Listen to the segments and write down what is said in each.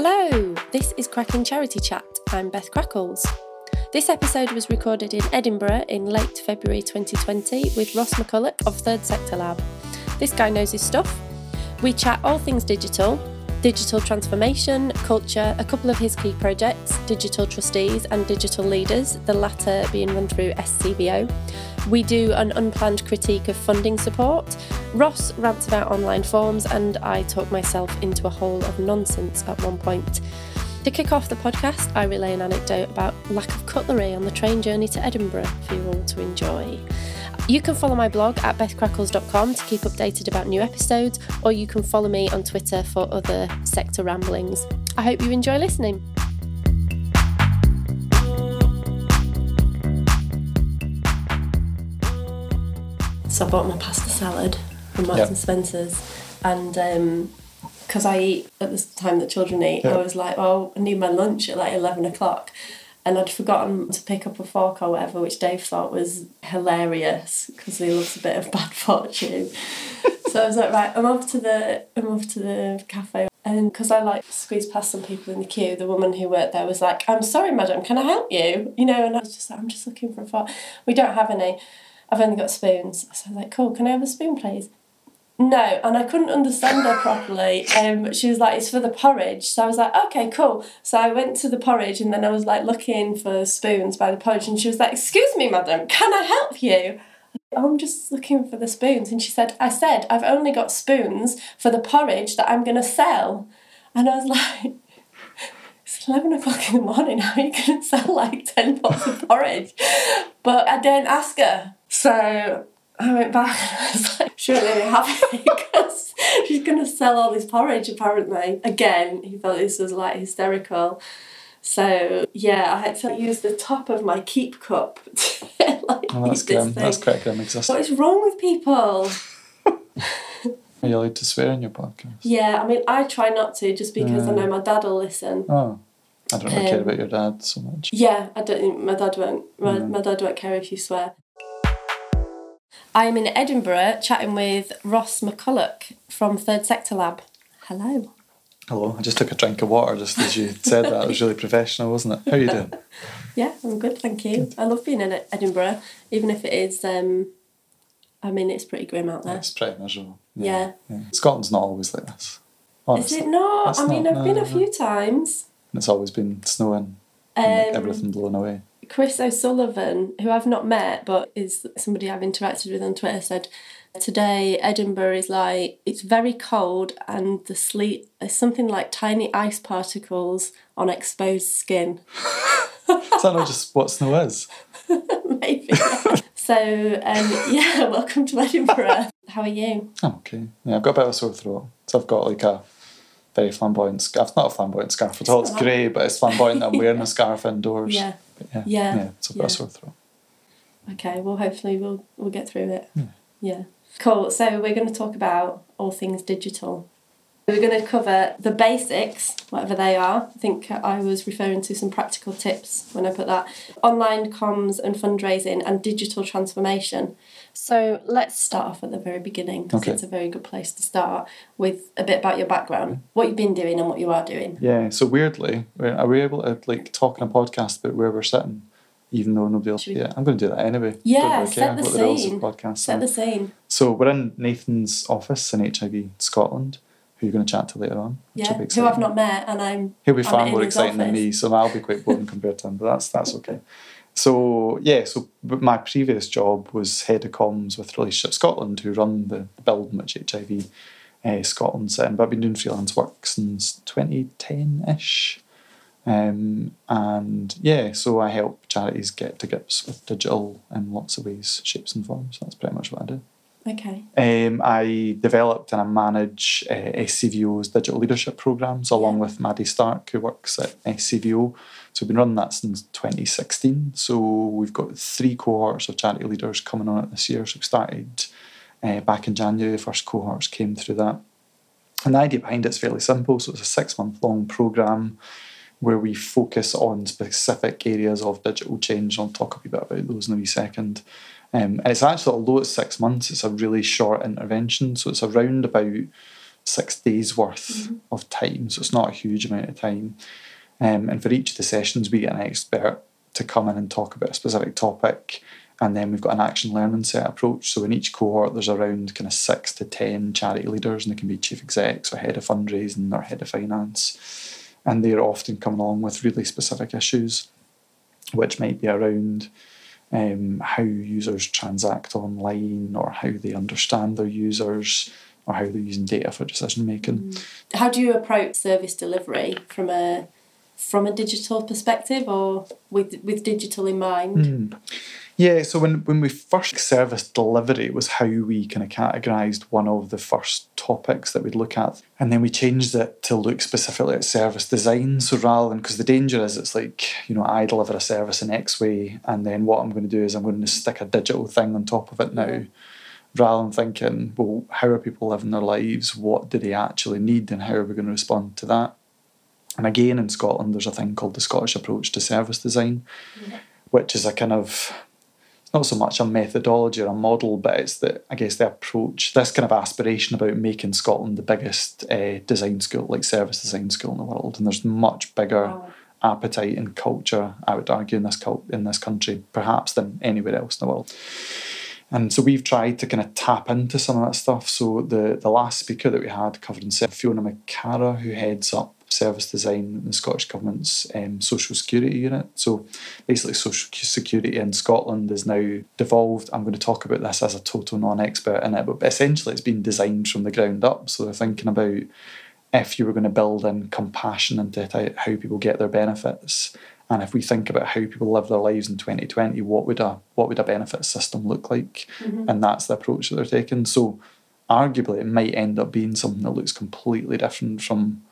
Hello, this is Cracking Charity Chat. I'm Beth Crackles. This episode was recorded in Edinburgh in late February 2020 with Ross McCulloch of Third Sector Lab. This guy knows his stuff. We chat all things digital, digital transformation, culture, a couple of his key projects, digital trustees and digital leaders, the latter being run through SCVO. We do an unplanned critique of funding support. Ross rants about online forms, and I talk myself into a hole of nonsense at one point. To kick off the podcast, I relay an anecdote about lack of cutlery on the train journey to Edinburgh for you all to enjoy. You can follow my blog at bethcrackles.com to keep updated about new episodes, or you can follow me on Twitter for other sector ramblings. I hope you enjoy listening. So I bought my pasta salad from Marks Yep. and Spencer's, and um, because I eat at the time that children eat, I was like, oh, I need my lunch at like eleven o'clock. And I'd forgotten to pick up a fork or whatever, which Dave thought was hilarious because he loves a bit of bad fortune. so I was like, right, I'm off to the I'm off to the cafe, and because I like squeezed past some people in the queue, the woman who worked there was like, "I'm sorry, madam, can I help you?" You know, and I was just like, "I'm just looking for a fork. We don't have any. I've only got spoons." So I was like, "Cool, can I have a spoon, please?" No, and I couldn't understand her properly. Um, she was like, "It's for the porridge." So I was like, "Okay, cool." So I went to the porridge, and then I was like looking for spoons by the porridge, and she was like, "Excuse me, madam, can I help you?" "Oh, I'm just looking for the spoons, and she said, "I said I've only got spoons for the porridge that I'm gonna sell," and I was like. It's 11 o'clock in the morning. How are you going to sell like 10 pots of porridge? But I didn't ask her. So I went back and I was like, let me have because she's going to sell all this porridge apparently. Again, he felt this was like hysterical. So yeah, I had to use the top of my keep cup to like Oh, that's grim. That's quite grim existence. What is wrong with people? Are you allowed to swear in your podcast? Yeah, I mean, I try not to just because I know my dad will listen. Oh, I don't really care Um, about your dad so much. Yeah, I don't my dad won't. My, Mm. my dad won't care if you swear. I'm in Edinburgh chatting with Ross McCulloch from Third Sector Lab. Hello. Hello, I just took a drink of water just as you said that. It was really professional, wasn't it? How are you doing? Yeah, I'm good, thank you. I love being in Edinburgh, even if it is. Um, I mean, it's pretty grim out there. It's pretty miserable. Yeah. yeah. Scotland's not always like this. Is it not? It's I mean, not, I've been no, a no. few times. It's always been snowing Um, and everything blown away. Chris O'Sullivan, who I've not met but is somebody I've interacted with on Twitter, said today Edinburgh is like it's very cold and the sleet is something like tiny ice particles on exposed skin. Is that not just what snow is? Maybe. so um, yeah, welcome to Edinburgh. How are you? I'm okay. Yeah, I've got a bit of a sore throat. So I've got like a very flamboyant scarf. It's Not a flamboyant scarf at all. It's grey, but it's flamboyant I'm wearing a scarf indoors. Yeah. But yeah. Yeah. Yeah. So I've got Yeah. a sore throat. Okay, well hopefully we'll we'll get through it. Hmm. Yeah. Cool. So we're going to talk about all things digital. We're going to cover the basics, whatever they are. I think I was referring to some practical tips when I put that. Online comms and fundraising and digital transformation. So let's start off at the very beginning because Okay. it's a very good place to start with a bit about your background, what you've been doing and what you are doing. Yeah. So weirdly, are we able to like talk in a podcast about where we're sitting, even though nobody else? Yeah, I'm going to do that anyway. Yeah, really set the what the rules of scene. podcast Set the scene. So we're in Nathan's office in HIV Scotland, who you're going to chat to later on. Yeah. Who I've not met and I'm He'll be far more exciting than me, so I'll be quite boring compared to him. But that's that's okay. So yeah, so my previous job was head of comms with Relationship Scotland, who run the building which HIV uh, Scotland's in. But I've been doing freelance work since 2010 ish. Um, and yeah, so I help charities get to grips with digital in lots of ways, shapes and forms. That's pretty much what I do. Okay. Um, I developed and I manage uh, SCVO's digital leadership programs along with Maddie Stark, who works at SCVO. So we've been running that since 2016. So we've got three cohorts of charity leaders coming on it this year. So we started uh, back in January. The first cohorts came through that. And the idea behind it's fairly simple. So it's a six month long program where we focus on specific areas of digital change. I'll talk a wee bit about those in a wee second. Um, and it's actually, although it's six months, it's a really short intervention. So it's around about six days worth of time, so it's not a huge amount of time. Um, and for each of the sessions, we get an expert to come in and talk about a specific topic. And then we've got an action learning set approach. So in each cohort, there's around kind of six to 10 charity leaders, and they can be chief execs or head of fundraising or head of finance. And they're often coming along with really specific issues, which might be around um, how users transact online or how they understand their users or how they're using data for decision making. How do you approach service delivery from a from a digital perspective or with with digital in mind? Yeah, so when, when we first service delivery was how we kind of categorised one of the first topics that we'd look at. And then we changed it to look specifically at service design. So rather than, because the danger is it's like, you know, I deliver a service in X way, and then what I'm going to do is I'm going to stick a digital thing on top of it now. Rather than thinking, well, how are people living their lives? What do they actually need? And how are we going to respond to that? And again, in Scotland, there's a thing called the Scottish approach to service design, which is a kind of not so much a methodology or a model, but it's the I guess the approach, this kind of aspiration about making Scotland the biggest uh, design school, like service design school in the world. And there's much bigger Wow. appetite and culture, I would argue, in this cult in this country, perhaps than anywhere else in the world. And so we've tried to kind of tap into some of that stuff. So the the last speaker that we had covering ser- Fiona McCara, who heads up service design in the Scottish Government's um, social security unit. So basically, social security in Scotland is now devolved. I'm going to talk about this as a total non-expert in it, but essentially it's been designed from the ground up. So they're thinking about if you were going to build in compassion into it, how people get their benefits. And if we think about how people live their lives in 2020, what would a what would a benefit system look like? And that's the approach that they're taking. So arguably it might end up being something that looks completely different from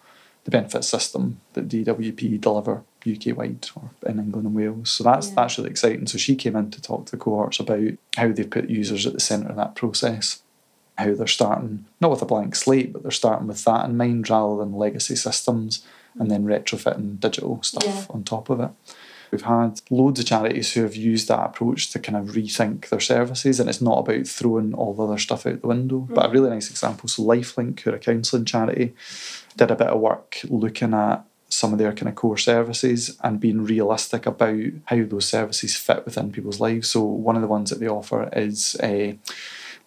the benefit system that DWP deliver UK wide or in England and Wales. So that's Yeah. that's really exciting. So she came in to talk to the cohorts about how they've put users at the centre of that process. How they're starting not with a blank slate, but they're starting with that in mind rather than legacy systems and then retrofitting digital stuff Yeah. on top of it. We've had loads of charities who have used that approach to kind of rethink their services, and it's not about throwing all the other stuff out the window. But a mm. really nice example so, Lifelink, who are a counselling charity, did a bit of work looking at some of their kind of core services and being realistic about how those services fit within people's lives. So, one of the ones that they offer is a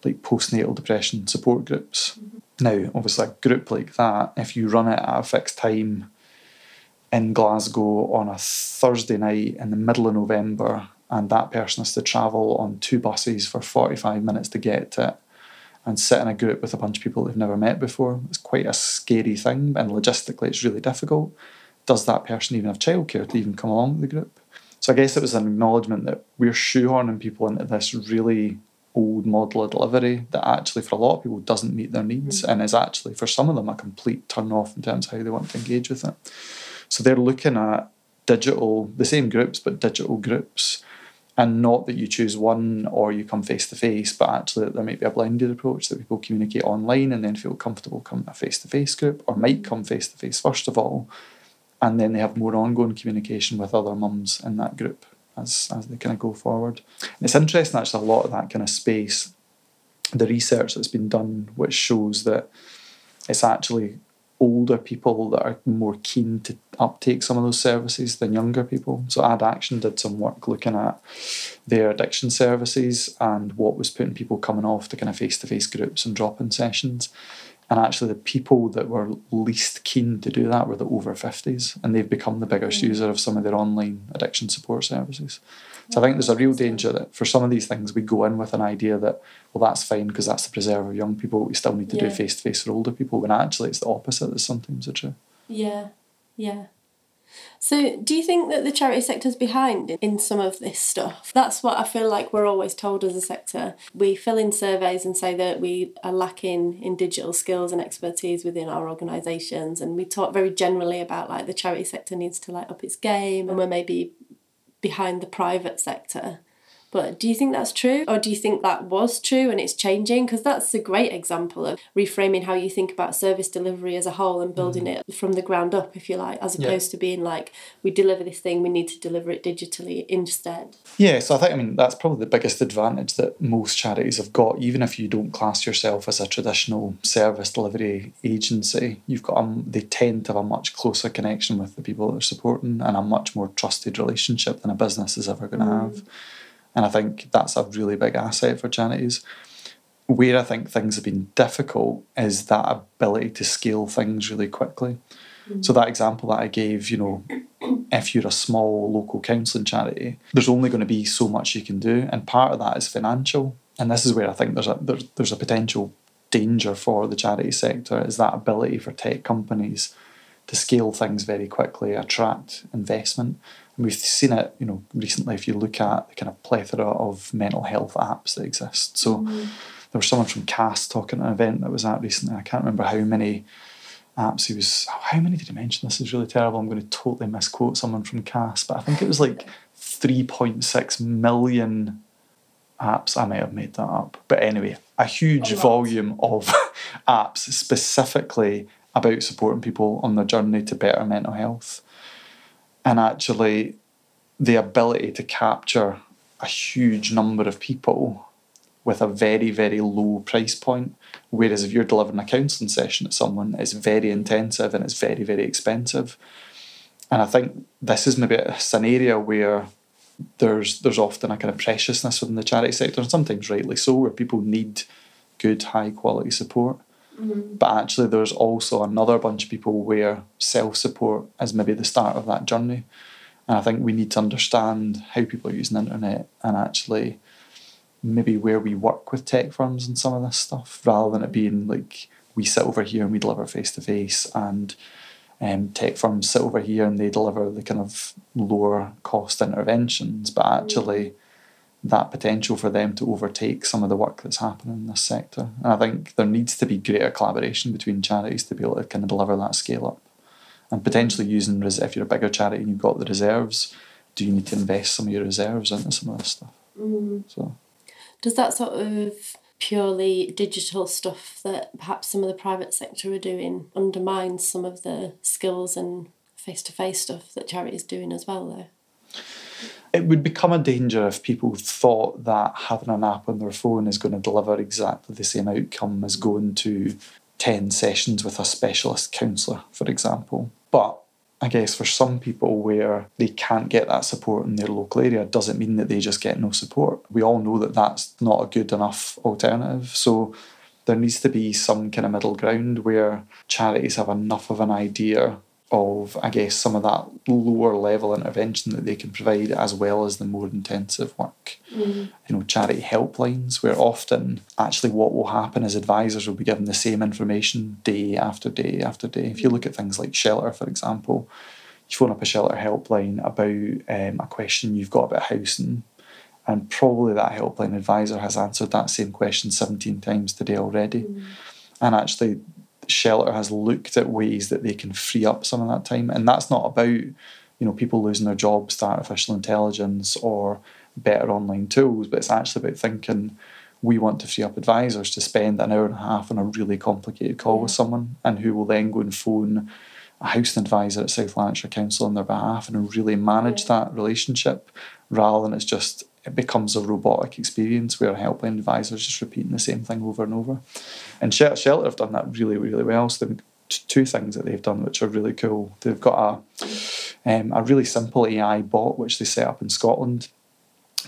like postnatal depression support groups. Mm-hmm. Now, obviously, a group like that, if you run it at a fixed time in Glasgow on a Thursday night in the middle of November, and that person has to travel on two buses for 45 minutes to get to it and sit in a group with a bunch of people they've never met before. It's quite a scary thing, and logistically, it's really difficult. Does that person even have childcare to even come along with the group? So I guess it was an acknowledgement that we're shoehorning people into this really old model of delivery that actually for a lot of people doesn't meet their needs mm. and is actually for some of them a complete turn off in terms of how they want to engage with it. So they're looking at digital, the same groups, but digital groups. And not that you choose one or you come face to face, but actually that there might be a blended approach that people communicate online and then feel comfortable coming to a face to face group, or might come face to face first of all, and then they have more ongoing communication with other mums in that group as, as they kind of go forward. And it's interesting actually a lot of that kind of space, the research that's been done, which shows that it's actually older people that are more keen to uptake some of those services than younger people. So Addaction did some work looking at their addiction services and what was putting people coming off to kind of face to face groups and drop in sessions. And actually, the people that were least keen to do that were the over 50s, and they've become the biggest mm. user of some of their online addiction support services. So I think there's a real danger that for some of these things, we go in with an idea that, well, that's fine because that's the preserve of young people. We still need to do Yeah. face to face for older people, when actually it's the opposite that's sometimes the true. Yeah, yeah. So, do you think that the charity sector's behind in- in some of this stuff? That's what I feel like we're always told as a sector. We fill in surveys and say that we are lacking in digital skills and expertise within our organisations, and we talk very generally about like the charity sector needs to like up its game, and we're maybe behind the private sector. But do you think that's true? Or do you think that was true and it's changing? Because that's a great example of reframing how you think about service delivery as a whole and building mm. it from the ground up, if you like, as opposed yeah. to being like, we deliver this thing, we need to deliver it digitally instead. Yeah, so I think, I mean, that's probably the biggest advantage that most charities have got, even if you don't class yourself as a traditional service delivery agency, you've got, um, they tend to have a much closer connection with the people that they're supporting and a much more trusted relationship than a business is ever going to mm. have. And I think that's a really big asset for charities. Where I think things have been difficult is that ability to scale things really quickly. Mm. So that example that I gave, you know, if you're a small local counselling charity, there's only going to be so much you can do, and part of that is financial. And this is where I think there's a there's, there's a potential danger for the charity sector is that ability for tech companies to scale things very quickly, attract investment, we've seen it, you know, recently if you look at the kind of plethora of mental health apps that exist. So mm-hmm. there was someone from CAST talking at an event that was at recently. I can't remember how many apps he was. Oh, how many did he mention? This is really terrible. I'm going to totally misquote someone from CAST, but I think it was like 3.6 million apps. I may have made that up, but anyway, a huge a volume of apps specifically about supporting people on their journey to better mental health and actually the ability to capture a huge number of people with a very, very low price point. Whereas if you're delivering a counselling session to someone, it's very intensive and it's very, very expensive. And I think this is maybe a scenario where there's there's often a kind of preciousness within the charity sector, and sometimes rightly so, where people need good, high quality support. Mm-hmm. But actually, there's also another bunch of people where self support is maybe the start of that journey. And I think we need to understand how people are using the internet and actually maybe where we work with tech firms and some of this stuff rather than it being like we sit over here and we deliver face to face and um, tech firms sit over here and they deliver the kind of lower cost interventions. But actually, that potential for them to overtake some of the work that's happening in this sector. And I think there needs to be greater collaboration between charities to be able to kind of deliver that scale up. And potentially using, if you're a bigger charity and you've got the reserves, do you need to invest some of your reserves into some of this stuff? Mm. So, Does that sort of purely digital stuff that perhaps some of the private sector are doing undermine some of the skills and face to face stuff that charities doing as well, though? It would become a danger if people thought that having an app on their phone is going to deliver exactly the same outcome as going to 10 sessions with a specialist counsellor, for example. But I guess for some people where they can't get that support in their local area doesn't mean that they just get no support. We all know that that's not a good enough alternative. So there needs to be some kind of middle ground where charities have enough of an idea of, I guess, some of that lower level intervention that they can provide, as well as the more intensive work. Mm. You know, charity helplines, where often actually what will happen is advisors will be given the same information day after day after day. If you look at things like shelter, for example, you phone up a shelter helpline about um, a question you've got about housing, and probably that helpline advisor has answered that same question 17 times today already. Mm. And actually, shelter has looked at ways that they can free up some of that time, and that's not about you know people losing their jobs to artificial intelligence or better online tools, but it's actually about thinking we want to free up advisors to spend an hour and a half on a really complicated call with someone, and who will then go and phone a housing advisor at South Lanarkshire Council on their behalf and really manage that relationship rather than it's just it becomes a robotic experience where helpline advisor is just repeating the same thing over and over. And Shelter have done that really, really well. So two things that they've done which are really cool. They've got a um, a really simple AI bot which they set up in Scotland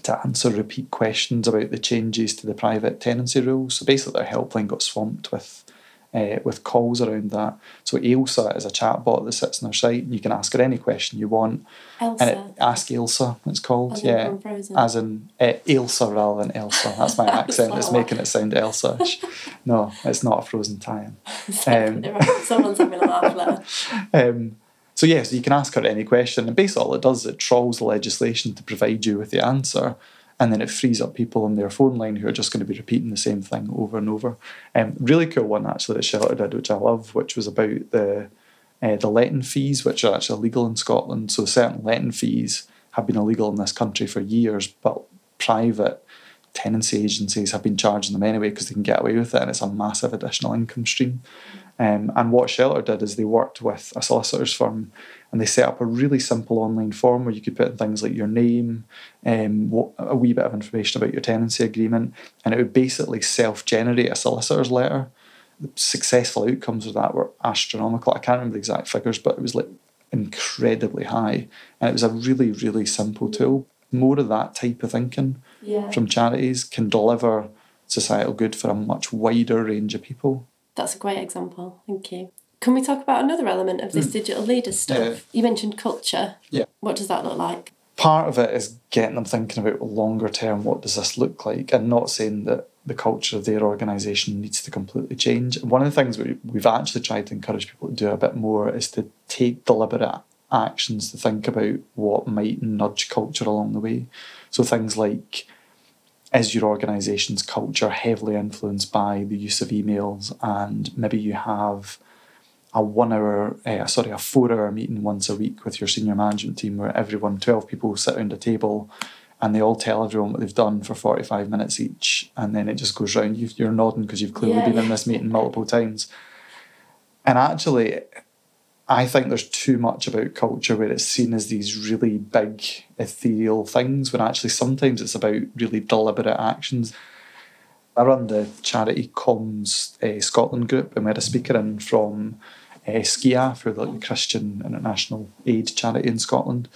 to answer repeat questions about the changes to the private tenancy rules. So basically, their helpline got swamped with uh, with calls around that. So Ailsa is a chatbot that sits on our site, and you can ask her any question you want. Elsa. And it, ask Ailsa, it's called. As yeah, as in uh, Ailsa rather than Elsa. That's my accent. it's making it sound Elsa. no, it's not a frozen tie-in. Um, Someone's having a laugh there. Um, so yes, yeah, so you can ask her any question, and basically all it does is it trawls the legislation to provide you with the answer, and then it frees up people on their phone line who are just going to be repeating the same thing over and over. Um, really cool one actually that Shelter did, which I love, which was about the uh, the letting fees, which are actually illegal in Scotland. So certain letting fees have been illegal in this country for years, but private tenancy agencies have been charging them anyway because they can get away with it and it's a massive additional income stream. Um, and what Shelter did is they worked with a solicitor's firm and they set up a really simple online form where you could put in things like your name, um, what, a wee bit of information about your tenancy agreement, and it would basically self generate a solicitor's letter. The successful outcomes of that were astronomical. I can't remember the exact figures, but it was like incredibly high. And it was a really, really simple tool. More of that type of thinking Yeah. from charities can deliver societal good for a much wider range of people. That's a great example. Thank you. Can we talk about another element of this hmm. digital leaders stuff? Yeah. You mentioned culture. Yeah. What does that look like? part of it is getting them thinking about longer term what does this look like and not saying that the culture of their organisation needs to completely change. One of the things we, we've actually tried to encourage people to do a bit more is to take deliberate actions to think about what might nudge culture along the way. So things like is your organisation's culture heavily influenced by the use of emails and maybe you have a one hour, uh, sorry, a four hour meeting once a week with your senior management team where everyone, 12 people, sit around a table and they all tell everyone what they've done for 45 minutes each. And then it just goes round. You, you're nodding because you've clearly Yeah, been in this meeting multiple times. And actually, I think there's too much about culture where it's seen as these really big, ethereal things when actually sometimes it's about really deliberate actions. I run the charity Comms uh, Scotland group, and we had a speaker in from uh, SCIAF, who are like the Christian International Aid charity in Scotland.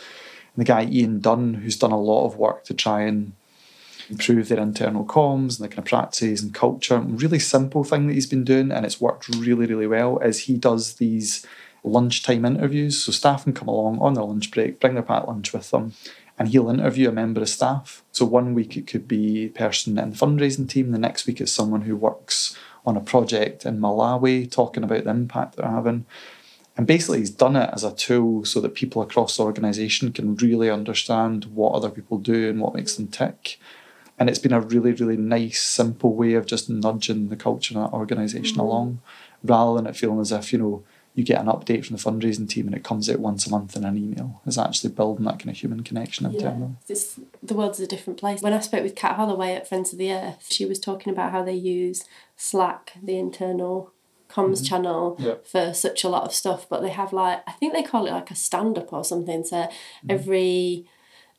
And the guy Ian Dunn, who's done a lot of work to try and improve their internal comms and the kind of practices and culture. Really simple thing that he's been doing, and it's worked really, really well. Is he does these lunchtime interviews, so staff can come along on their lunch break, bring their packed lunch with them, and he'll interview a member of staff. So one week it could be a person in the fundraising team, the next week it's someone who works on a project in Malawi, talking about the impact they're having. And basically, he's done it as a tool so that people across the organisation can really understand what other people do and what makes them tick. And it's been a really, really nice, simple way of just nudging the culture in that organisation mm-hmm. along, rather than it feeling as if, you know, you get an update from the fundraising team and it comes out once a month in an email. It's actually building that kind of human connection internally. It's, the world's a different place. When I spoke with Kat Holloway at Friends of the Earth, she was talking about how they use Slack, the internal comms mm-hmm. channel, Yeah. for such a lot of stuff. But they have like I think they call it like a stand up or something. So mm-hmm. every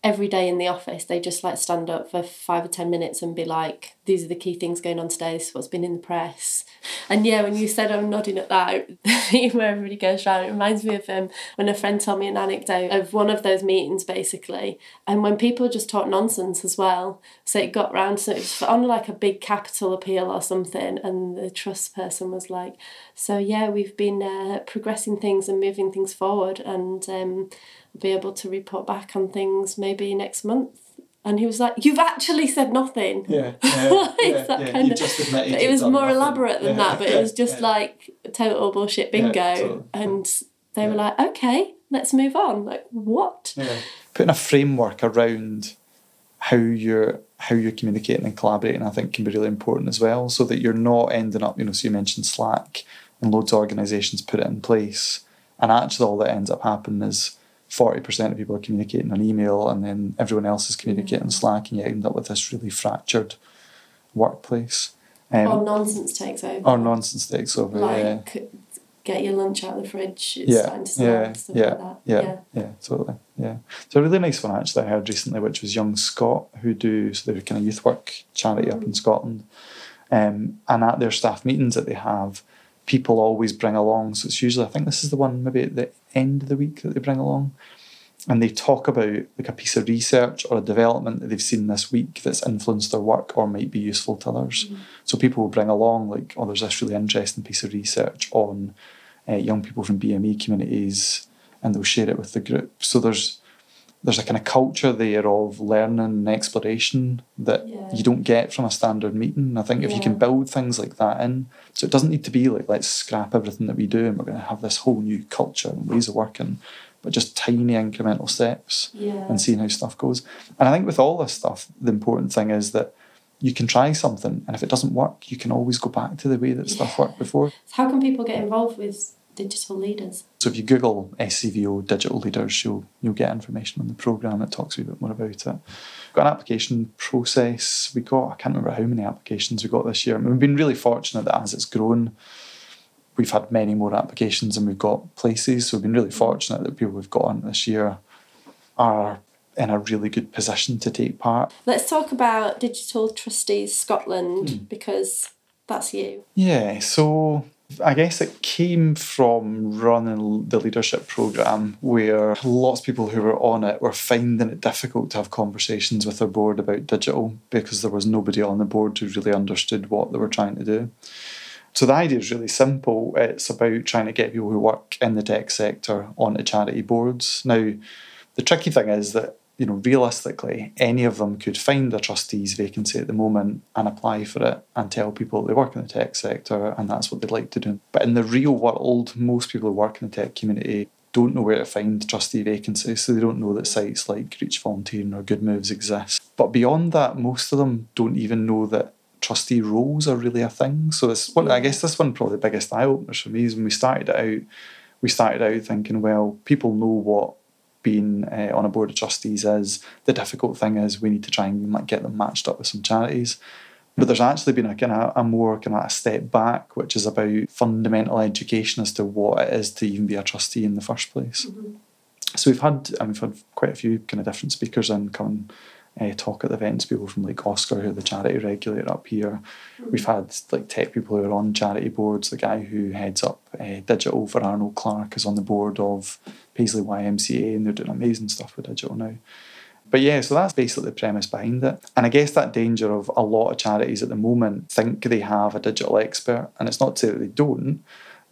every day in the office they just like stand up for five or ten minutes and be like, these are the key things going on today, this is what's been in the press. And yeah, when you said I'm nodding at that, where everybody goes round, it reminds me of um, when a friend told me an anecdote of one of those meetings basically. And when people just talk nonsense as well. So it got round, so it was on like a big capital appeal or something. And the trust person was like, So yeah, we've been uh, progressing things and moving things forward. And um, be able to report back on things maybe next month. And he was like, You've actually said nothing. Yeah, Like that kind of- But it was more elaborate than that, but it was just like total bullshit bingo. totally. And they were like, Okay, let's move on. Like, what? Yeah. Putting a framework around how you're how you're communicating and collaborating, I think, can be really important as well. So that you're not ending up, you know, so you mentioned Slack and loads of organisations put it in place. And actually all that ends up happening is forty percent of people are communicating on email and then everyone else is communicating on Slack and you end up with this really fractured workplace. Um, or nonsense takes over. or nonsense takes over, yeah. like, get your lunch out of the fridge. It's Yeah, starting to smell yeah, stuff yeah, like that. Yeah, yeah, totally. Yeah. So a really nice one actually I heard recently, which was Young Scot, who do so they're kind of youth work charity up in Scotland. Um, and at their staff meetings that they have, people always bring along. So it's usually I think this is the one maybe at the end of the week that they bring along. And they talk about like a piece of research or a development that they've seen this week that's influenced their work or might be useful to others. So people will bring along like, oh, there's this really interesting piece of research on uh, young people from BME communities, and they'll share it with the group. So there's there's a kind of culture there of learning and exploration that Yeah. you don't get from a standard meeting. I think if you can build things like that in, so it doesn't need to be like let's scrap everything that we do and we're going to have this whole new culture and ways of working, but just tiny incremental steps Yeah. and seeing how stuff goes. And I think with all this stuff, the important thing is that you can try something, and if it doesn't work, you can always go back to the way that stuff worked before. How can people get involved with digital leaders. So if you Google SCVO digital leaders, you'll you'll get information on the programme that talks a bit more about it. We've got an application process. We got I can't remember how many applications we got this year. I mean, we've been really fortunate that as it's grown, we've had many more applications and we've got places. So we've been really fortunate that people we've got on this year are in a really good position to take part. Let's talk about Digital Trustees Scotland mm. because that's you. Yeah, so I guess it came from running the leadership program where lots of people who were on it were finding it difficult to have conversations with their board about digital because there was nobody on the board who really understood what they were trying to do. So the idea is really simple. It's about trying to get people who work in the tech sector onto charity boards. Now, the tricky thing is that you know, realistically, any of them could find a trustee's vacancy at the moment and apply for it and tell people they work in the tech sector and that's what they'd like to do. But in the real world, most people who work in the tech community don't know where to find trustee vacancies, so they don't know that sites like Reach Volunteering or Good Moves exist. But beyond that, most of them don't even know that trustee roles are really a thing. So it's one, I guess this one probably the biggest eye openers for me is when we started out. We started out thinking, well, people know what being uh, on a board of trustees is. The difficult thing is we need to try and like, get them matched up with some charities. But there's actually been a kind of a more kind of a step back, which is about fundamental education as to what it is to even be a trustee in the first place. Mm-hmm. So we've had and we've had quite a few kind of different speakers in come uh, talk at the events, people from like OSCR, who are the charity regulator up here. Mm-hmm. We've had like tech people who are on charity boards. The guy who heads up uh, digital for Arnold Clark is on the board of Paisley YMCA, and they're doing amazing stuff with digital now. But yeah, so that's basically the premise behind it. And I guess that danger of a lot of charities at the moment think they have a digital expert, and it's not to say that they don't,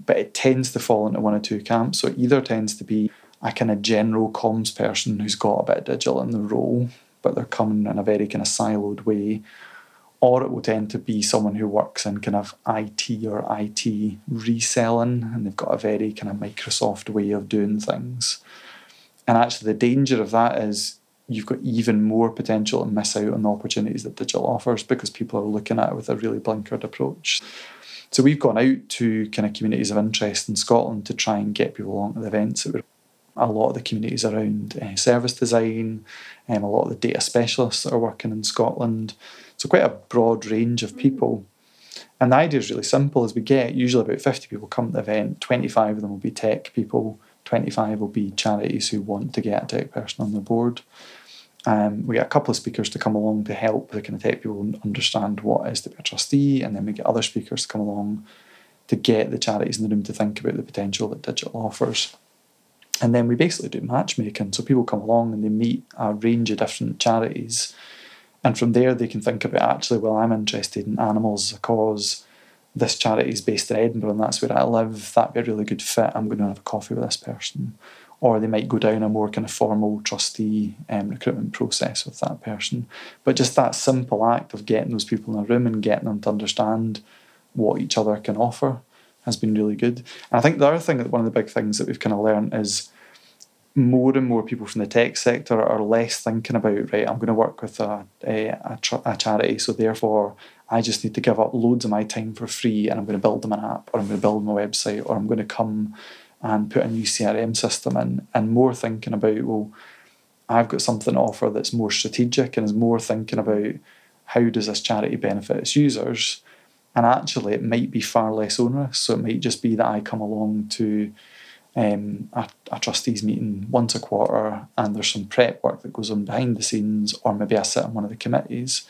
but it tends to fall into one or two camps. So it either tends to be a kind of general comms person who's got a bit of digital in the role, but they're coming in a very kind of siloed way. Or it will tend to be someone who works in kind of IT or IT reselling and they've got a very kind of Microsoft way of doing things. And actually, the danger of that is you've got even more potential to miss out on the opportunities that digital offers because people are looking at it with a really blinkered approach. So we've gone out to kind of communities of interest in Scotland to try and get people along to the events a lot of the communities around uh, service design, um, a lot of the data specialists that are working in Scotland. So quite a broad range of people. And the idea is really simple as we get usually about 50 people come to the event, 25 of them will be tech people, 25 will be charities who want to get a tech person on the board. Um, we get a couple of speakers to come along to help the kind of tech people understand what it is to be a trustee, and then we get other speakers to come along to get the charities in the room to think about the potential that digital offers. And then we basically do matchmaking. So people come along and they meet a range of different charities. And from there, they can think about actually, well, I'm interested in animals as a cause. This charity is based in Edinburgh and that's where I live. That'd be a really good fit. I'm going to have a coffee with this person. Or they might go down a more kind of formal trustee um, recruitment process with that person. But just that simple act of getting those people in a room and getting them to understand what each other can offer has been really good. And I think the other thing, one of the big things that we've kind of learned is more and more people from the tech sector are less thinking about right. I'm going to work with a eh, a, a, a charity, so therefore I just need to give up loads of my time for free, and I'm going to build them an app, or I'm going to build them a website, or I'm going to come and put a new CRM system in, and more thinking about well, I've got something to offer that's more strategic and is more thinking about how does this charity benefit its users and actually, it might be far less onerous. So it might just be that I come along to um, a, a, trustees meeting once a quarter and there's some prep work that goes on behind the scenes, or maybe I sit on one of the committees.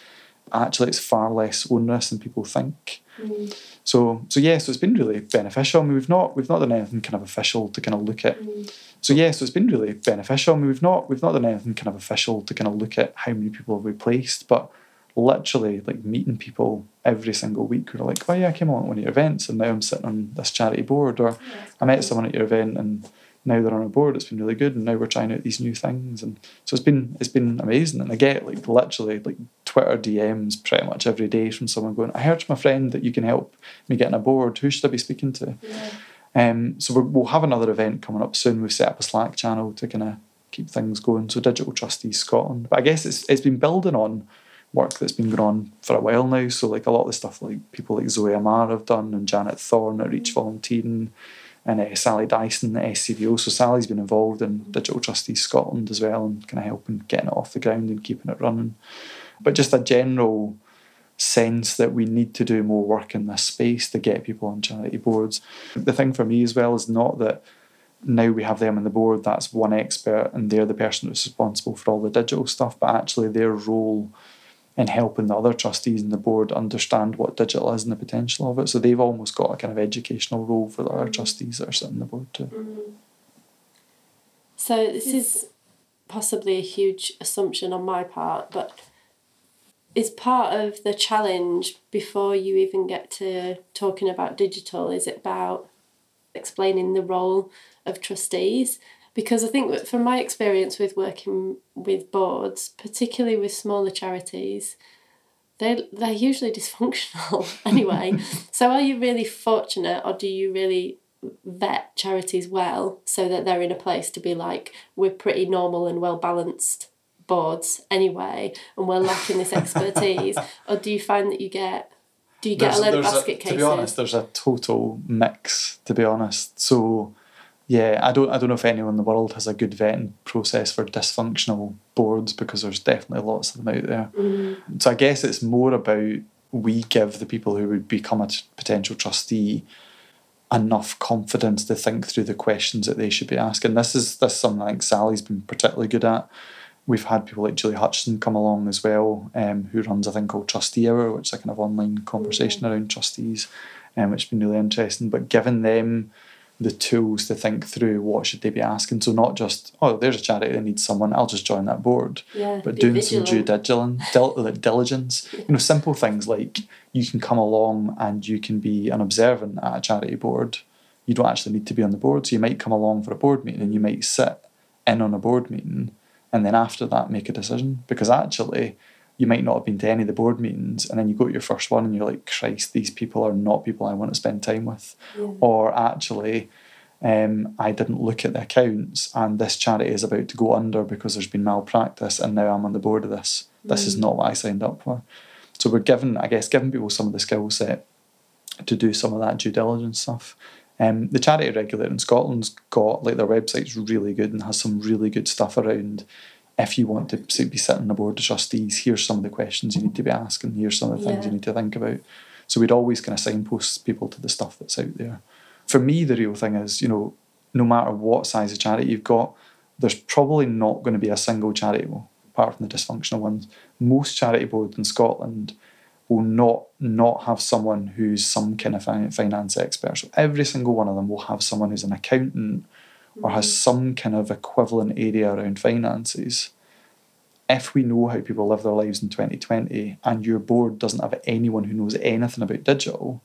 Actually, it's far less onerous than people think. Mm. So, so yeah, so it's been really beneficial. I mean, we've not we've not done anything kind of official to kind of look at. Mm. So yeah, so it's been really beneficial. I mean, we've not we've not done anything kind of official to kind of look at how many people have we placed, but literally like meeting people every single week who are like, oh yeah, I came along to one of your events and now I'm sitting on this charity board, or I met someone at your event and now they're on a board. It's been really good, and now we're trying out these new things, and so it's been it's been amazing. And I get like literally like Twitter DMs pretty much every day from someone going, I heard from a friend that you can help me get on a board. Who should I be speaking to? Yeah. Um, so we will have another event coming up soon. We've set up a Slack channel to kind of keep things going. So Digital Trustees Scotland. But I guess it's it's been building on work that's been going on for a while now. So like a lot of the stuff like people like Zoe Amar have done and Janet Thorne at Reach Volunteering, and uh, Sally Dyson, the SCVO. So Sally's been involved in Digital Trustees Scotland as well and kind of helping getting it off the ground and keeping it running. But just a general sense that we need to do more work in this space to get people on charity boards. The thing for me as well is not that now we have them on the board, that's one expert and they're the person that's responsible for all the digital stuff, but actually their role in helping the other trustees in the board understand what digital is and the potential of it. So they've almost got a kind of educational role for the other trustees that are sitting on the board too. Mm. So this is possibly a huge assumption on my part, but is part of the challenge before you even get to talking about digital is it about explaining the role of trustees because I think from my experience with working with boards, particularly with smaller charities, they they're usually dysfunctional anyway. so are you really fortunate, or do you really vet charities well so that they're in a place to be like we're pretty normal and well balanced boards anyway, and we're lacking this expertise, or do you find that you get do you get there's, a load of basket a, cases? To be honest, there's a total mix. To be honest, so yeah, I don't I don't know if anyone in the world has a good vetting process for dysfunctional boards because there's definitely lots of them out there. Mm. So I guess it's more about we give the people who would become a potential trustee enough confidence to think through the questions that they should be asking. This is this is something I think Sally's been particularly good at. We've had people like Julie Hutchinson come along as well, um, who runs a thing called Trustee Hour, which is a kind of online conversation mm. around trustees, um, which has been really interesting. But giving them the tools to think through what should they be asking. So not just oh, there's a charity that needs someone, I'll just join that board. Yeah, but doing vigilant. some due diligence, dil- diligence. You know, simple things like you can come along and you can be an observant at a charity board. You don't actually need to be on the board, so you might come along for a board meeting and you might sit in on a board meeting, and then after that make a decision because actually you might not have been to any of the board meetings and then you go to your first one and you're like christ these people are not people i want to spend time with yeah. or actually um, i didn't look at the accounts and this charity is about to go under because there's been malpractice and now i'm on the board of this this mm. is not what i signed up for so we're given i guess giving people some of the skill set to do some of that due diligence stuff um, the charity regulator in Scotland's got like their website's really good and has some really good stuff around if you want to be sitting on the board of trustees, here's some of the questions you need to be asking, here's some of the things yeah. you need to think about. So we'd always kind of signpost people to the stuff that's out there. For me, the real thing is, you know, no matter what size of charity you've got, there's probably not going to be a single charity, apart from the dysfunctional ones. Most charity boards in Scotland will not not have someone who's some kind of finance expert. So every single one of them will have someone who's an accountant or has mm-hmm. some kind of equivalent area around finances, if we know how people live their lives in 2020 and your board doesn't have anyone who knows anything about digital,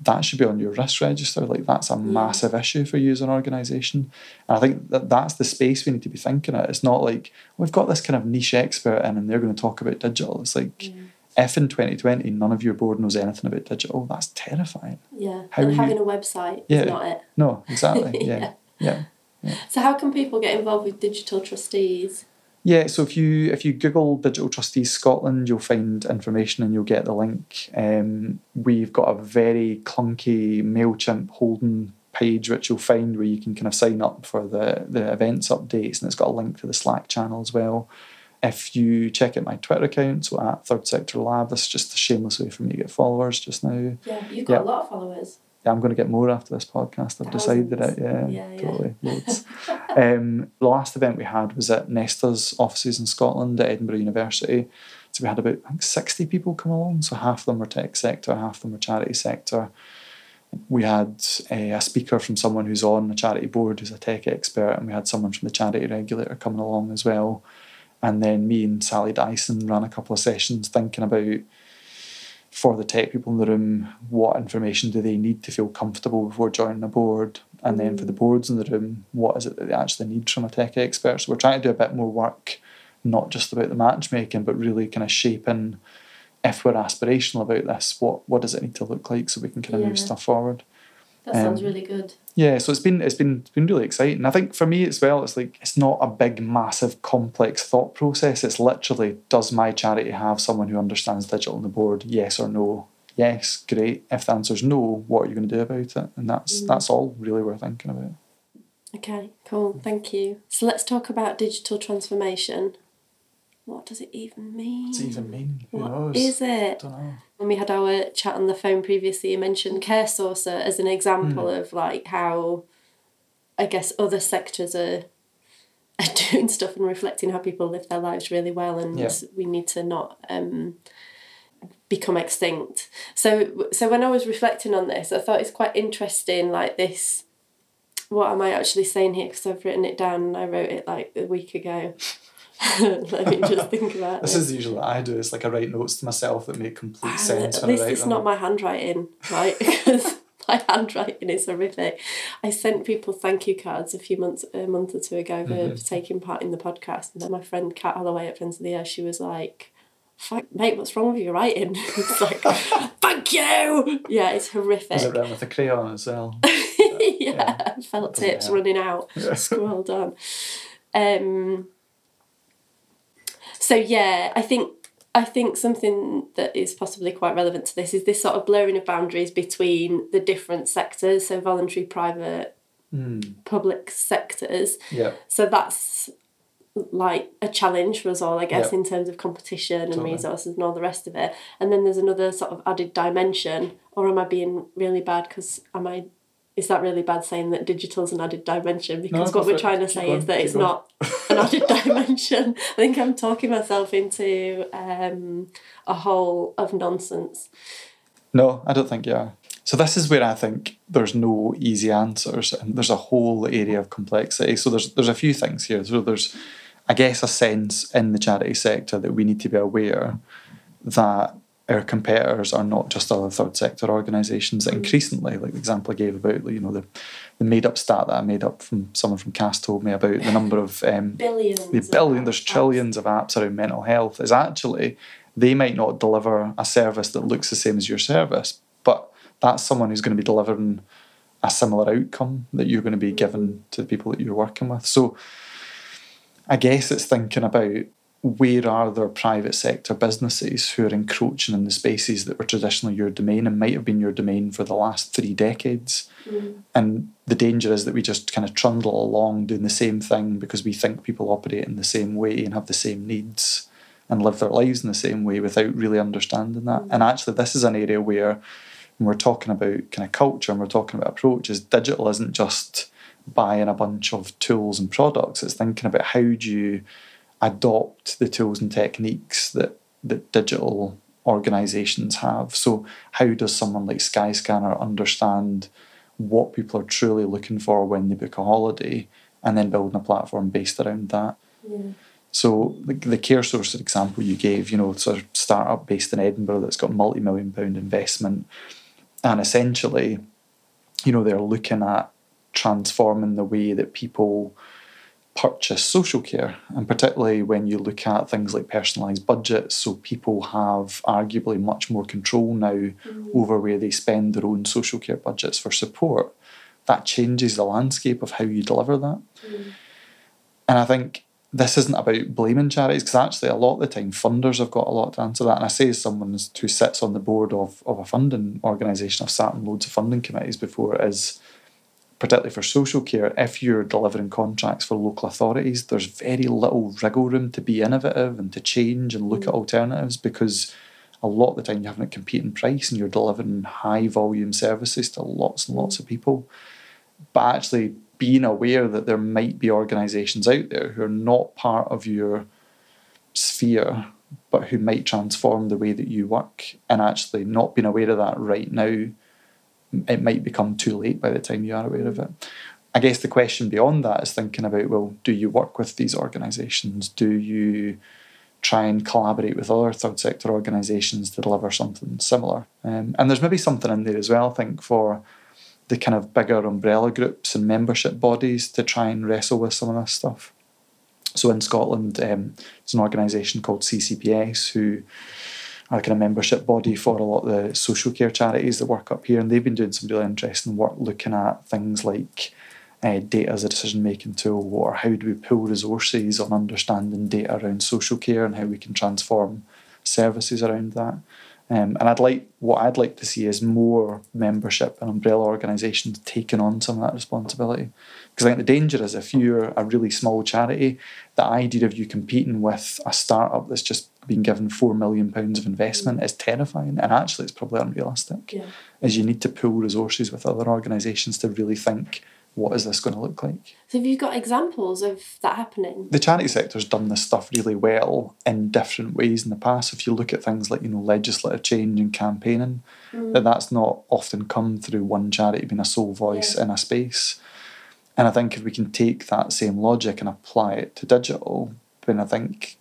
that should be on your risk register. Like that's a yeah. massive issue for you as an organisation. And I think that that's the space we need to be thinking at. It's not like we've got this kind of niche expert in and they're going to talk about digital. It's like yeah. if in 2020 none of your board knows anything about digital, that's terrifying. Yeah. How and having you, a website yeah, is not it. No, exactly. yeah. yeah. yeah. So how can people get involved with digital trustees? Yeah, so if you if you Google Digital Trustees Scotland, you'll find information and you'll get the link. Um, we've got a very clunky Mailchimp Holden page which you'll find where you can kind of sign up for the the events updates, and it's got a link to the Slack channel as well. If you check out my Twitter account, so at Third Sector Lab, this is just a shameless way for me to get followers just now. Yeah, you've got yep. a lot of followers yeah, I'm going to get more after this podcast. I've Thousands. decided it. Yeah, yeah, yeah. totally, loads. um, the last event we had was at Nesta's offices in Scotland at Edinburgh University. So we had about I think 60 people come along. So half of them were tech sector, half of them were charity sector. We had a, a speaker from someone who's on the charity board who's a tech expert, and we had someone from the charity regulator coming along as well. And then me and Sally Dyson ran a couple of sessions thinking about for the tech people in the room, what information do they need to feel comfortable before joining a board? And then for the mm. boards in the room, what is it that they actually need from a tech expert? So we're trying to do a bit more work, not just about the matchmaking, but really kind of shaping if we're aspirational about this, what what does it need to look like so we can kind of yeah. move stuff forward. That sounds um, really good. Yeah, so it's been it's been it's been really exciting. I think for me as well, it's like it's not a big, massive, complex thought process. It's literally, does my charity have someone who understands digital on the board? Yes or no? yes, great. If the answer is no, what are you going to do about it? And that's mm. that's all really we're thinking about. Okay, cool. Thank you. So let's talk about digital transformation. What does it even mean? What's it even mean? Who What knows? is it? don't know. When we had our chat on the phone previously, you mentioned care CareSourcer as an example Hmm. of like how I guess other sectors are are doing stuff and reflecting how people live their lives really well and Yeah. we need to not um become extinct. So so when I was reflecting on this, I thought it's quite interesting like this what am I actually saying here because I've written it down and I wrote it like a week ago. Let me just think about that. This it. is usually what I do. It's like I write notes to myself that make complete And sense At when I least it's them. not my handwriting, right? Because my handwriting is horrific. I sent people thank you cards a few months, a month or two ago for Mm-hmm. taking part in the podcast, and then my friend Kat Holloway at Friends of the Earth, she was like, "Fuck, mate, what's wrong with your writing?" it's like, "Thank you." Yeah, it's horrific. Is it written with a crayon as well? yeah, felt tips running out. Scroll down. Um, so yeah, I think I think something that is possibly quite relevant to this is this sort of blurring of boundaries between the different sectors, so voluntary, private, Hmm. public sectors. Yeah. So that's like a challenge for us all, I guess, Yeah. in terms of competition and Totally. resources and all the rest of it. And then there's another sort of added dimension. Or am I being really bad? Because am I? Is that really bad saying that digital's an added dimension? Because go what we're it. trying to say is that it's going. not an added dimension. I think I'm talking myself into um, a hole of nonsense. No, I don't think you are. So this is where I think there's no easy answers, and there's a whole area of complexity. So there's there's a few things here. So there's, I guess, a sense in the charity sector that we need to be aware that our competitors are not just other third sector organisations. That increasingly, like the example I gave about, you know, the the made up stat that I made up from someone from Cass told me about the number of um, Billions. the of billion, there's apps. trillions of apps around mental health, is actually they might not deliver a service that looks the same as your service, but that's someone who's going to be delivering a similar outcome that you're going to be given to the people that you're working with. So I guess it's thinking about where are there private sector businesses who are encroaching in the spaces that were traditionally your domain and might have been your domain for the last three decades. Mm. And the danger is that we just kind of trundle along doing the same thing because we think people operate in the same way and have the same needs and live their lives in the same way without really understanding that. Mm. And actually, this is an area where when we're talking about kind of culture and we're talking about approaches, digital isn't just buying a bunch of tools and products, it's thinking about how do you adopt the tools and techniques that, that digital organisations have. So, how does someone like Skyscanner understand what people are truly looking for when they book a holiday and then building a platform based around that? Yeah. So the, the Care Sourcer example you gave, you know, sort of startup based in Edinburgh that's got multi-million pound investment, and essentially, you know, they're looking at transforming the way that people purchase social care, and particularly when you look at things like personalised budgets, so people have arguably much more control now mm-hmm. over where they spend their own social care budgets for support. That changes the landscape of how you deliver that. Mm-hmm. And I think this isn't about blaming charities because actually a lot of the time funders have got a lot to answer that. And I say as someone who sits on the board of, of a funding organisation, I've sat on loads of funding committees before, is particularly for social care, if you're delivering contracts for local authorities, there's very little wriggle room to be innovative and to change and look at mm. alternatives because a lot of the time you're having a competing price and you're delivering high volume services to lots and lots of mm. people. But actually being aware that there might be organisations out there who are not part of your sphere but who might transform the way that you work and actually not being aware of that right now it might become too late by the time you are aware of it. I guess the question beyond that is thinking about well, do you work with these organisations? Do you try and collaborate with other third sector organisations to deliver something similar? Um, and there's maybe something in there as well, I think, for the kind of bigger umbrella groups and membership bodies to try and wrestle with some of this stuff. So in Scotland, um, there's an organisation called CCPS who are kind of membership body for a lot of the social care charities that work up here, and they've been doing some really interesting work looking at things like uh, data as a decision making tool, or how do we pool resources on understanding data around social care and how we can transform services around that. Um, and I'd like what I'd like to see is more membership and umbrella organisations taking on some of that responsibility. Because I think the danger is if you're a really small charity, the idea of you competing with a startup that's just been given four million pounds of investment is terrifying. And actually, it's probably unrealistic. Yeah. Is you need to pool resources with other organisations to really think what is this going to look like? So have you got examples of that happening? The charity sector's done this stuff really well in different ways in the past. If you look at things like you know legislative change and campaigning, Mm. that that's not often come through one charity being a sole voice Yeah. in a space. And I think if we can take that same logic and apply it to digital, then I think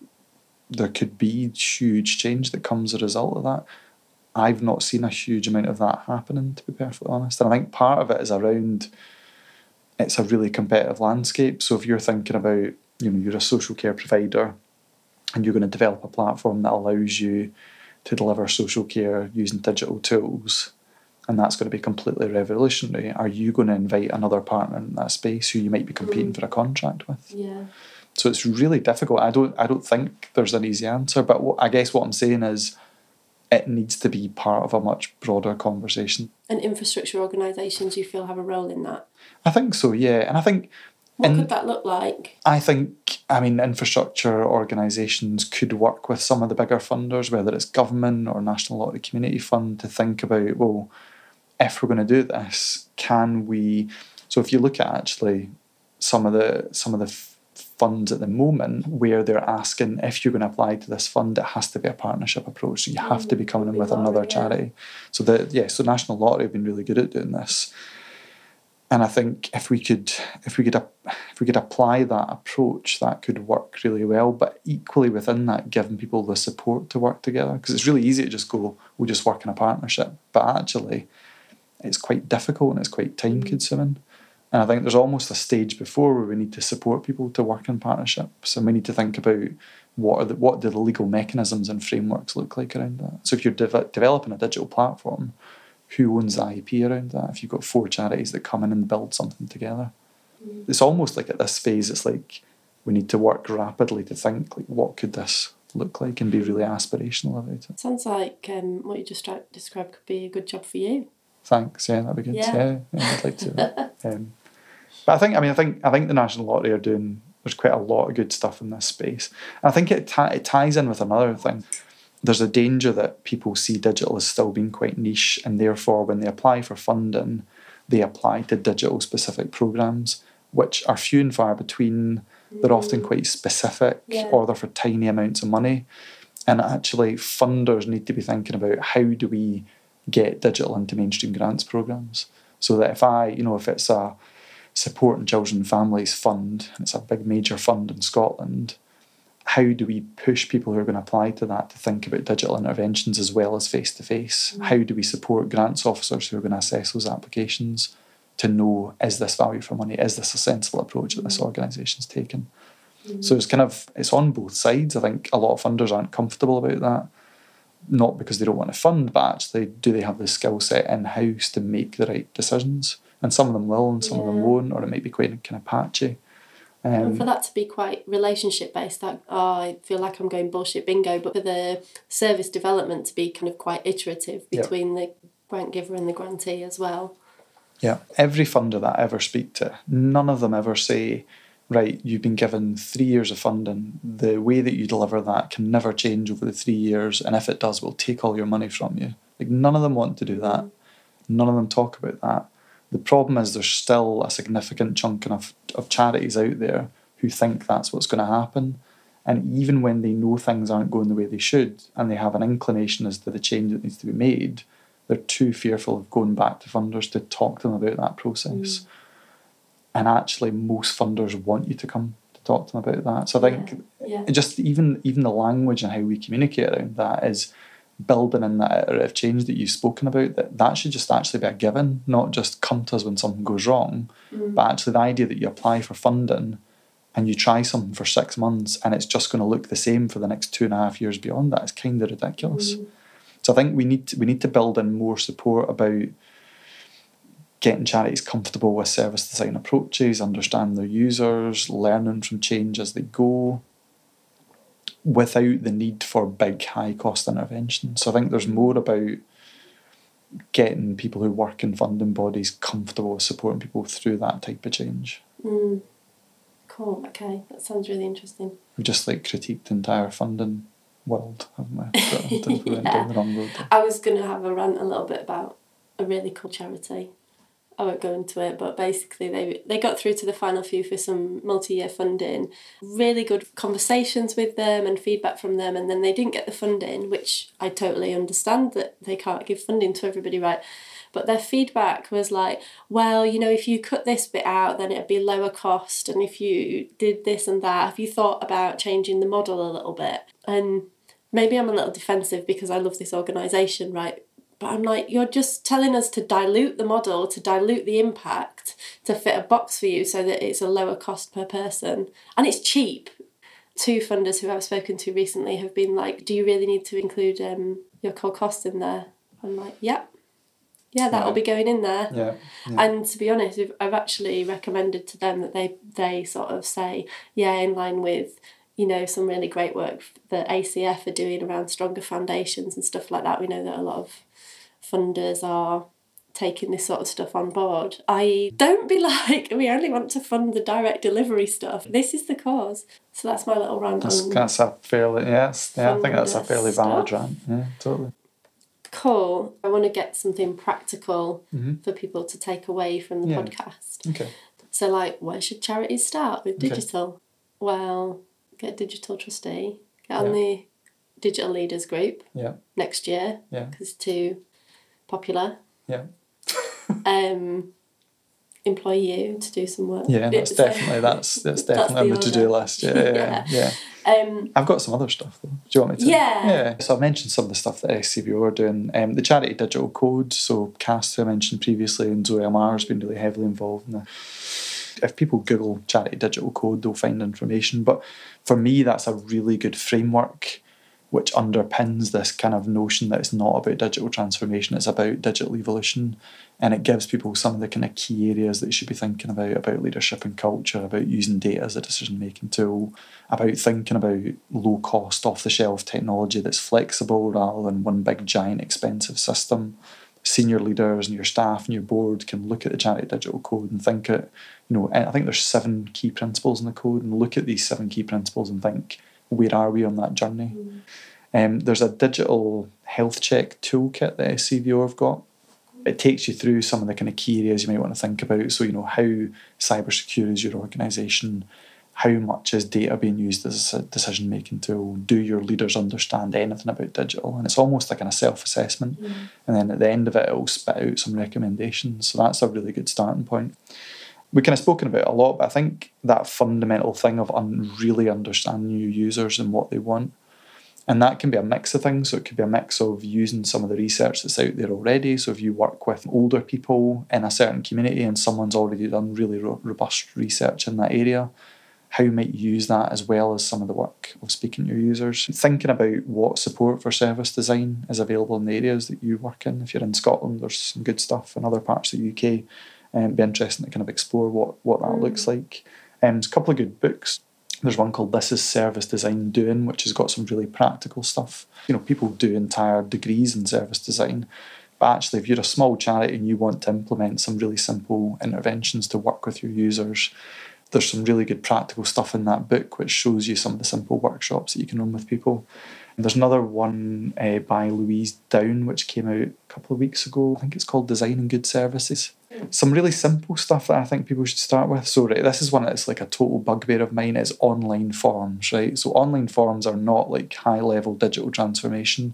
there could be huge change that comes as a result of that. I've not seen a huge amount of that happening, to be perfectly honest. And I think part of it is around it's a really competitive landscape. So if you're thinking about, you know, you're a social care provider and you're going to develop a platform that allows you to deliver social care using digital tools, and that's going to be completely revolutionary, are you going to invite another partner in that space who you might be competing mm. for a contract with? Yeah. So it's really difficult. I don't I don't think there's an easy answer, but what, I guess what I'm saying is it needs to be part of a much broader conversation. And infrastructure organisations you feel have a role in that. I think so, yeah. And I think What could that look like? I think, I mean, infrastructure organisations could work with some of the bigger funders, whether it's government or National Lottery Community Fund, to think about, well, if we're going to do this, can we? So if you look at actually some of the some of the funds at the moment where they're asking if you're going to apply to this fund, it has to be a partnership approach. So you have to be mm-hmm. coming in with another lottery, yeah. charity. So the yeah, so National Lottery have been really good at doing this. And I think if we could if we could if we could apply that approach, that could work really well. But equally within that, giving people the support to work together, because it's really easy to just go, we'll just work in a partnership. But actually, it's quite difficult and it's quite time consuming. And I think there's almost a stage before where we need to support people to work in partnerships, and we need to think about what are the what do the legal mechanisms and frameworks look like around that. So if you're deve- developing a digital platform, who owns the IP around that? If you've got four charities that come in and build something together, it's almost like at this phase, it's like we need to work rapidly to think like what could this look like and be really aspirational about it. Sounds like um, what you just described could be a good job for you. Thanks, yeah, that'd be good. Yeah. Yeah, yeah, I'd like to. um, but I think, I mean, I think, I think the National Lottery are doing. There's quite a lot of good stuff in this space, and I think it ti- it ties in with another thing. There's a danger that people see digital as still being quite niche, and therefore, when they apply for funding, they apply to digital specific programs, which are few and far between. They're often quite specific, Yeah. or they're for tiny amounts of money. And actually, funders need to be thinking about how do we get digital into mainstream grants programs. So that if I, you know, if it's a support and children and families fund, and it's a big major fund in Scotland, how do we push people who are going to apply to that to think about digital interventions as well as face to face? How do we support grants officers who are going to assess those applications to know is this value for money? Is this a sensible approach that this mm. organisation's taken? Mm. So it's kind of it's on both sides. I think a lot of funders aren't comfortable about that, not because they don't want to fund, but actually do they have the skill set in house to make the right decisions? And some of them will, and some of them won't, or it might be quite kind of patchy. and Um, for that to be quite relationship based, that oh, I feel like I'm going bullshit bingo, but for the service development to be kind of quite iterative Yeah. between the grant giver and the grantee as well. Yeah, every funder that I ever speak to, none of them ever say, right, you've been given three years of funding. The way that you deliver that can never change over the three years, and if it does, we'll take all your money from you. Like, none of them want to do that. None of them talk about that. The problem is there's still a significant chunk enough of charities out there who think that's what's going to happen. And even when they know things aren't going the way they should and they have an inclination as to the change that needs to be made, they're too fearful of going back to funders to talk to them about that process. Mm. And actually, most funders want you to come to talk to them about that. So I think Yeah. it just even even the language and how we communicate around that is building in that iterative change that you've spoken about. That that should just actually be a given, not just come to us when something goes wrong, mm. but actually the idea that you apply for funding and you try something for six months and it's just going to look the same for the next two and a half years beyond that is kind of ridiculous. Mm. So I think we need to, we need to build in more support about getting charities comfortable with service design approaches, understand their users, learning from change as they go. without the need for big high cost intervention. So I think there's more about getting people who work in funding bodies comfortable with supporting people through that type of change. Mm. Cool. Okay, that sounds really interesting. We've just like critiqued the entire funding world, haven't we? But I don't we went Yeah. down the wrong road. I was going to have a rant a little bit about a really cool charity. I won't go into it, but basically they they got through to the final few for some multi-year funding. Really good conversations with them and feedback from them, and then they didn't get the funding, which I totally understand that they can't give funding to everybody, right? But their feedback was like, well, you know, if you cut this bit out, then it'd be lower cost, and if you did this and that, have you thought about changing the model a little bit? And maybe I'm a little defensive because I love this organisation, right? But I'm like, you're just telling us to dilute the model, to dilute the impact, to fit a box for you so that it's a lower cost per person. And it's cheap. Two funders who I've spoken to recently have been like, do you really need to include um, your core costs in there? I'm like, yep. Yeah, that'll be going in there. Yeah. yeah. And to be honest, I've actually recommended to them that they they sort of say, yeah, in line with, you know, some really great work that ACF are doing around stronger foundations and stuff like that. We know that a lot of funders are taking this sort of stuff on board. I don't be like, we only want to fund the direct delivery stuff. This is the cause. So that's my little rant. That's, that's a fairly yes, yeah. I think that's a fairly valid stuff. rant. Yeah, totally. cool. I want to get something practical Mhm. for people to take away from the Yeah. podcast. Okay. So, like, where should charities start with Okay. digital? Well, get a digital trustee, get on Yeah. the digital leaders group Yeah. next year Yeah. because too popular. Yeah. Um, employ you to do some work. Yeah, that's It's, definitely that's that's That's definitely the on the to do list. Yeah, yeah, yeah. Um, I've got some other stuff though. Do you want me to? Yeah. Yeah. So I mentioned some of the stuff that SCVO are doing. Um, the charity digital code. So Cass, who I mentioned previously, and Zoe Amar has been really heavily involved in the. If people Google charity digital code, they'll find information. But for me, that's a really good framework which underpins this kind of notion that it's not about digital transformation, it's about digital evolution. And it gives people some of the kind of key areas that they should be thinking about about leadership and culture, about using data as a decision making tool, about thinking about low cost, off the shelf technology that's flexible rather than one big, giant, expensive system. Senior leaders and your staff and your board can look at the charity digital code and think it, you know, I think there's seven key principles in the code and look at these seven key principles and think, where are we on that journey? Um, there's a digital health check toolkit that SCVO have got. It takes you through some of the kind of key areas you might want to think about. So, you know, how cyber secure is your organisation? How much is data being used as a decision making tool? Do your leaders understand anything about digital? And it's almost like a self assessment. And then at the end of it, it'll spit out some recommendations. So that's a really good starting point. We kind of spoken about it a lot, but I think that fundamental thing of un- really understanding your users and what they want and that can be a mix of things. So it could be a mix of using some of the research that's out there already. So if you work with older people in a certain community and someone's already done really ro- robust research in that area, how you might use that as well as some of the work of speaking to your users. Thinking about what support for service design is available in the areas that you work in. If you're in Scotland, there's some good stuff in other parts of the UK. And it'd be interesting to kind of explore what, what that looks like. Um, there's a couple of good books there's one called This is Service Design Doing, which has got some really practical stuff. You know, people do entire degrees in service design, but actually, if you're a small charity and you want to implement some really simple interventions to work with your users, there's some really good practical stuff in that book which shows you some of the simple workshops that you can run with people. There's another one uh, by Louise Downe which came out a couple of weeks ago. I think it's called Designing Good Services. Some really simple stuff that I think people should start with. So, right, this is one that's like a total bugbear of mine is online forms, right? So, online forms are not like high level digital transformation,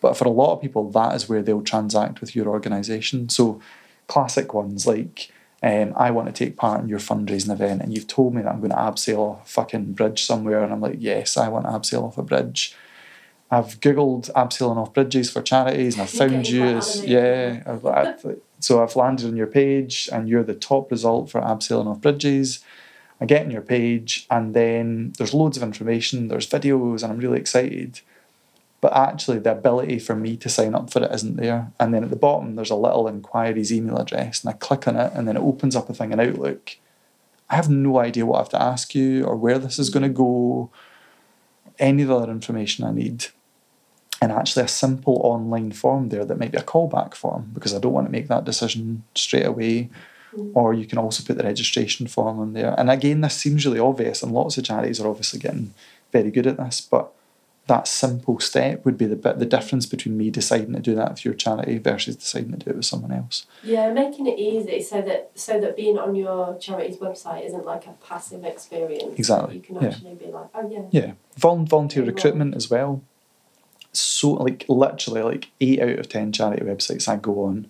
but for a lot of people, that is where they'll transact with your organisation. So, classic ones like, um, I want to take part in your fundraising event, and you've told me that I'm going to abseil off a fucking bridge somewhere, and I'm like, yes, I want to abseil off a bridge. I've googled abseiling off bridges for charities, and I've found you as yeah. I've, I've, so I've landed on your page, and you're the top result for abseiling off bridges. I get on your page, and then there's loads of information. There's videos, and I'm really excited. But actually, the ability for me to sign up for it isn't there. And then at the bottom, there's a little inquiries email address, and I click on it, and then it opens up a thing in Outlook. I have no idea what I have to ask you or where this is going to go. any of the other information I need, and actually a simple online form there that might be a callback form because I don't want to make that decision straight away. Mm-hmm. Or you can also put the registration form on there. And again, this seems really obvious, and lots of charities are obviously getting very good at this, but that simple step would be the bit the difference between me deciding to do that with your charity versus deciding to do it with someone else. Yeah, making it easy so that so that being on your charity's website isn't like a passive experience. Exactly, You can yeah. be like, oh yeah. Yeah, Vol- volunteer recruitment as well. So like literally like eight out of ten charity websites I go on.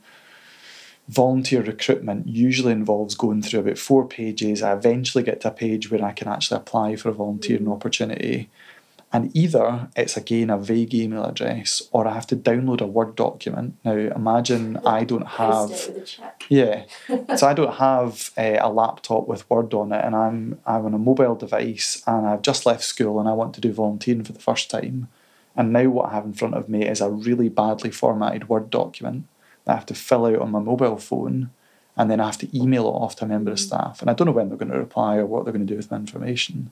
Volunteer recruitment usually involves going through about four pages. I eventually get to a page where I can actually apply for a volunteering opportunity. And either it's again a vague email address or I have to download a Word document. Now imagine I don't have Post it with a check. yeah. so I don't have uh, a laptop with Word on it, and I'm I'm on a mobile device, and I've just left school, and I want to do volunteering for the first time. And now what I have in front of me is a really badly formatted Word document that I have to fill out on my mobile phone, and then I have to email it off to a member of staff, and I don't know when they're going to reply or what they're going to do with my information.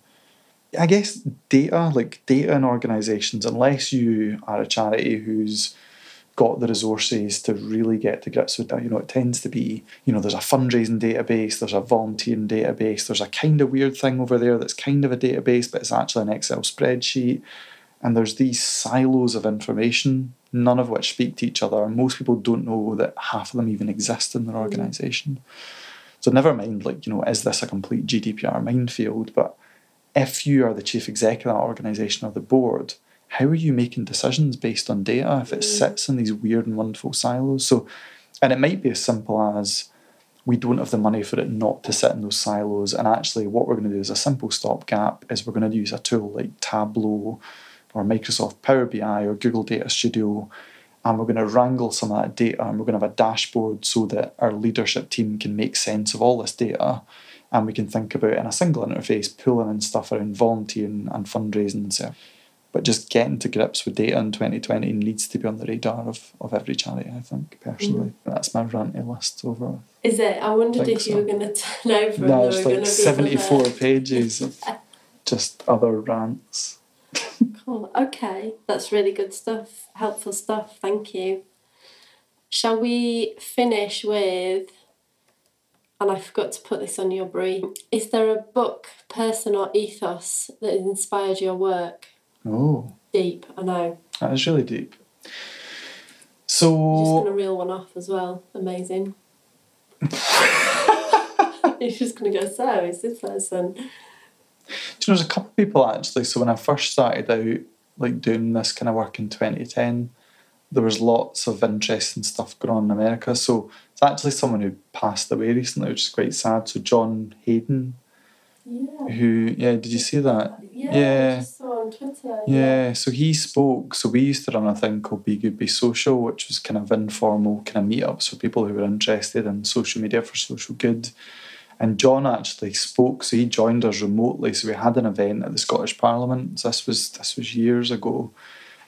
I guess data, like data in organisations, unless you are a charity who's got the resources to really get to grips with that. You know, it tends to be, you know, there's a fundraising database, there's a volunteering database, there's a kind of weird thing over there that's kind of a database, but it's actually an Excel spreadsheet. And there's these silos of information, none of which speak to each other. And most people don't know that half of them even exist in their mm-hmm. organisation. So never mind, like, you know, is this a complete GDPR minefield? But if you are the chief exec of that organisation or the board, how are you making decisions based on data if it mm-hmm. sits in these weird and wonderful silos? So, and it might be as simple as we don't have the money for it not to sit in those silos. And actually, what we're going to do is a simple stopgap is we're going to use a tool like Tableau or Microsoft Power BI or Google Data Studio. And we're going to wrangle some of that data and we're going to have a dashboard so that our leadership team can make sense of all this data and we can think about in a single interface pulling in stuff around volunteering and fundraising and stuff. But just getting to grips with data in 2020 needs to be on the radar of, of every charity, I think, personally. Mm. That's my ranty list over. Is it? I wondered Think if you were going to turn over No, it's like going to be 74 pages of just other rants. Cool. Okay, that's really good stuff. Helpful stuff. Thank you. Shall we finish with? And I forgot to put this on your brief. Is there a book, person, or ethos that has inspired your work? Oh, Deep, I know. that is really deep. You're just going to reel one off as well. Amazing. You're just going to go, so is this person? Do you know, there's a couple of people actually. So when I first started out, like doing this kind of work in 2010, there was lots of interesting stuff going on in America. So it's actually someone who passed away recently, which is quite sad. So John Haydon, Yeah. who yeah, did you see that? Yeah, Yeah. I just saw on Twitter. Yeah, so he spoke. So we used to run a thing called Be Good Be Social, which was kind of informal kind of meetups for people who were interested in social media for social good. And John actually spoke, so he joined us remotely. So we had an event at the Scottish Parliament. So this was this was years ago,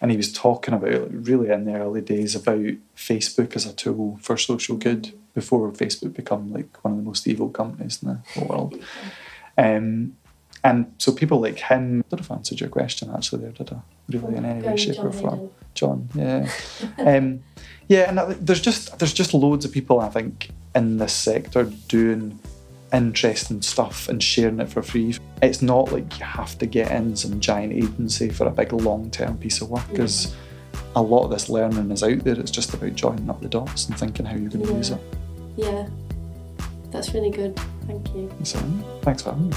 and he was talking about really in the early days about Facebook as a tool for social good before Facebook become like one of the most evil companies in the whole world. Um, and so people like him, I don't know if I answered your question actually there, did I? Really in any way, shape John or form. John, yeah. um, yeah, and there's just there's just loads of people I think in this sector doing interesting stuff and sharing it for free. It's not like you have to get in some giant agency for a big long term piece of work because a lot of this learning is out there. It's just about joining up the dots and thinking how you're going to Yeah. use it. Yeah, that's really good. Thank you. So thanks for having me.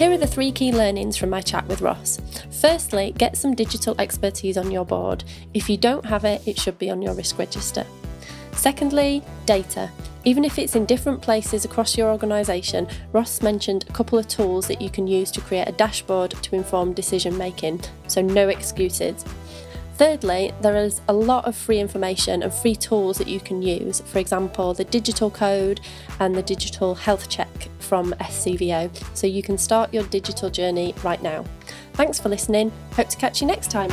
Here are the three key learnings from my chat with Ross. Firstly, get some digital expertise on your board. If you don't have it, it should be on your risk register. Secondly, data. Even if it's in different places across your organisation, Ross mentioned a couple of tools that you can use to create a dashboard to inform decision making, so no excuses. Thirdly, there is a lot of free information and free tools that you can use. For example, the digital code and the digital health check from SCVO, so you can start your digital journey right now. Thanks for listening. Hope to catch you next time.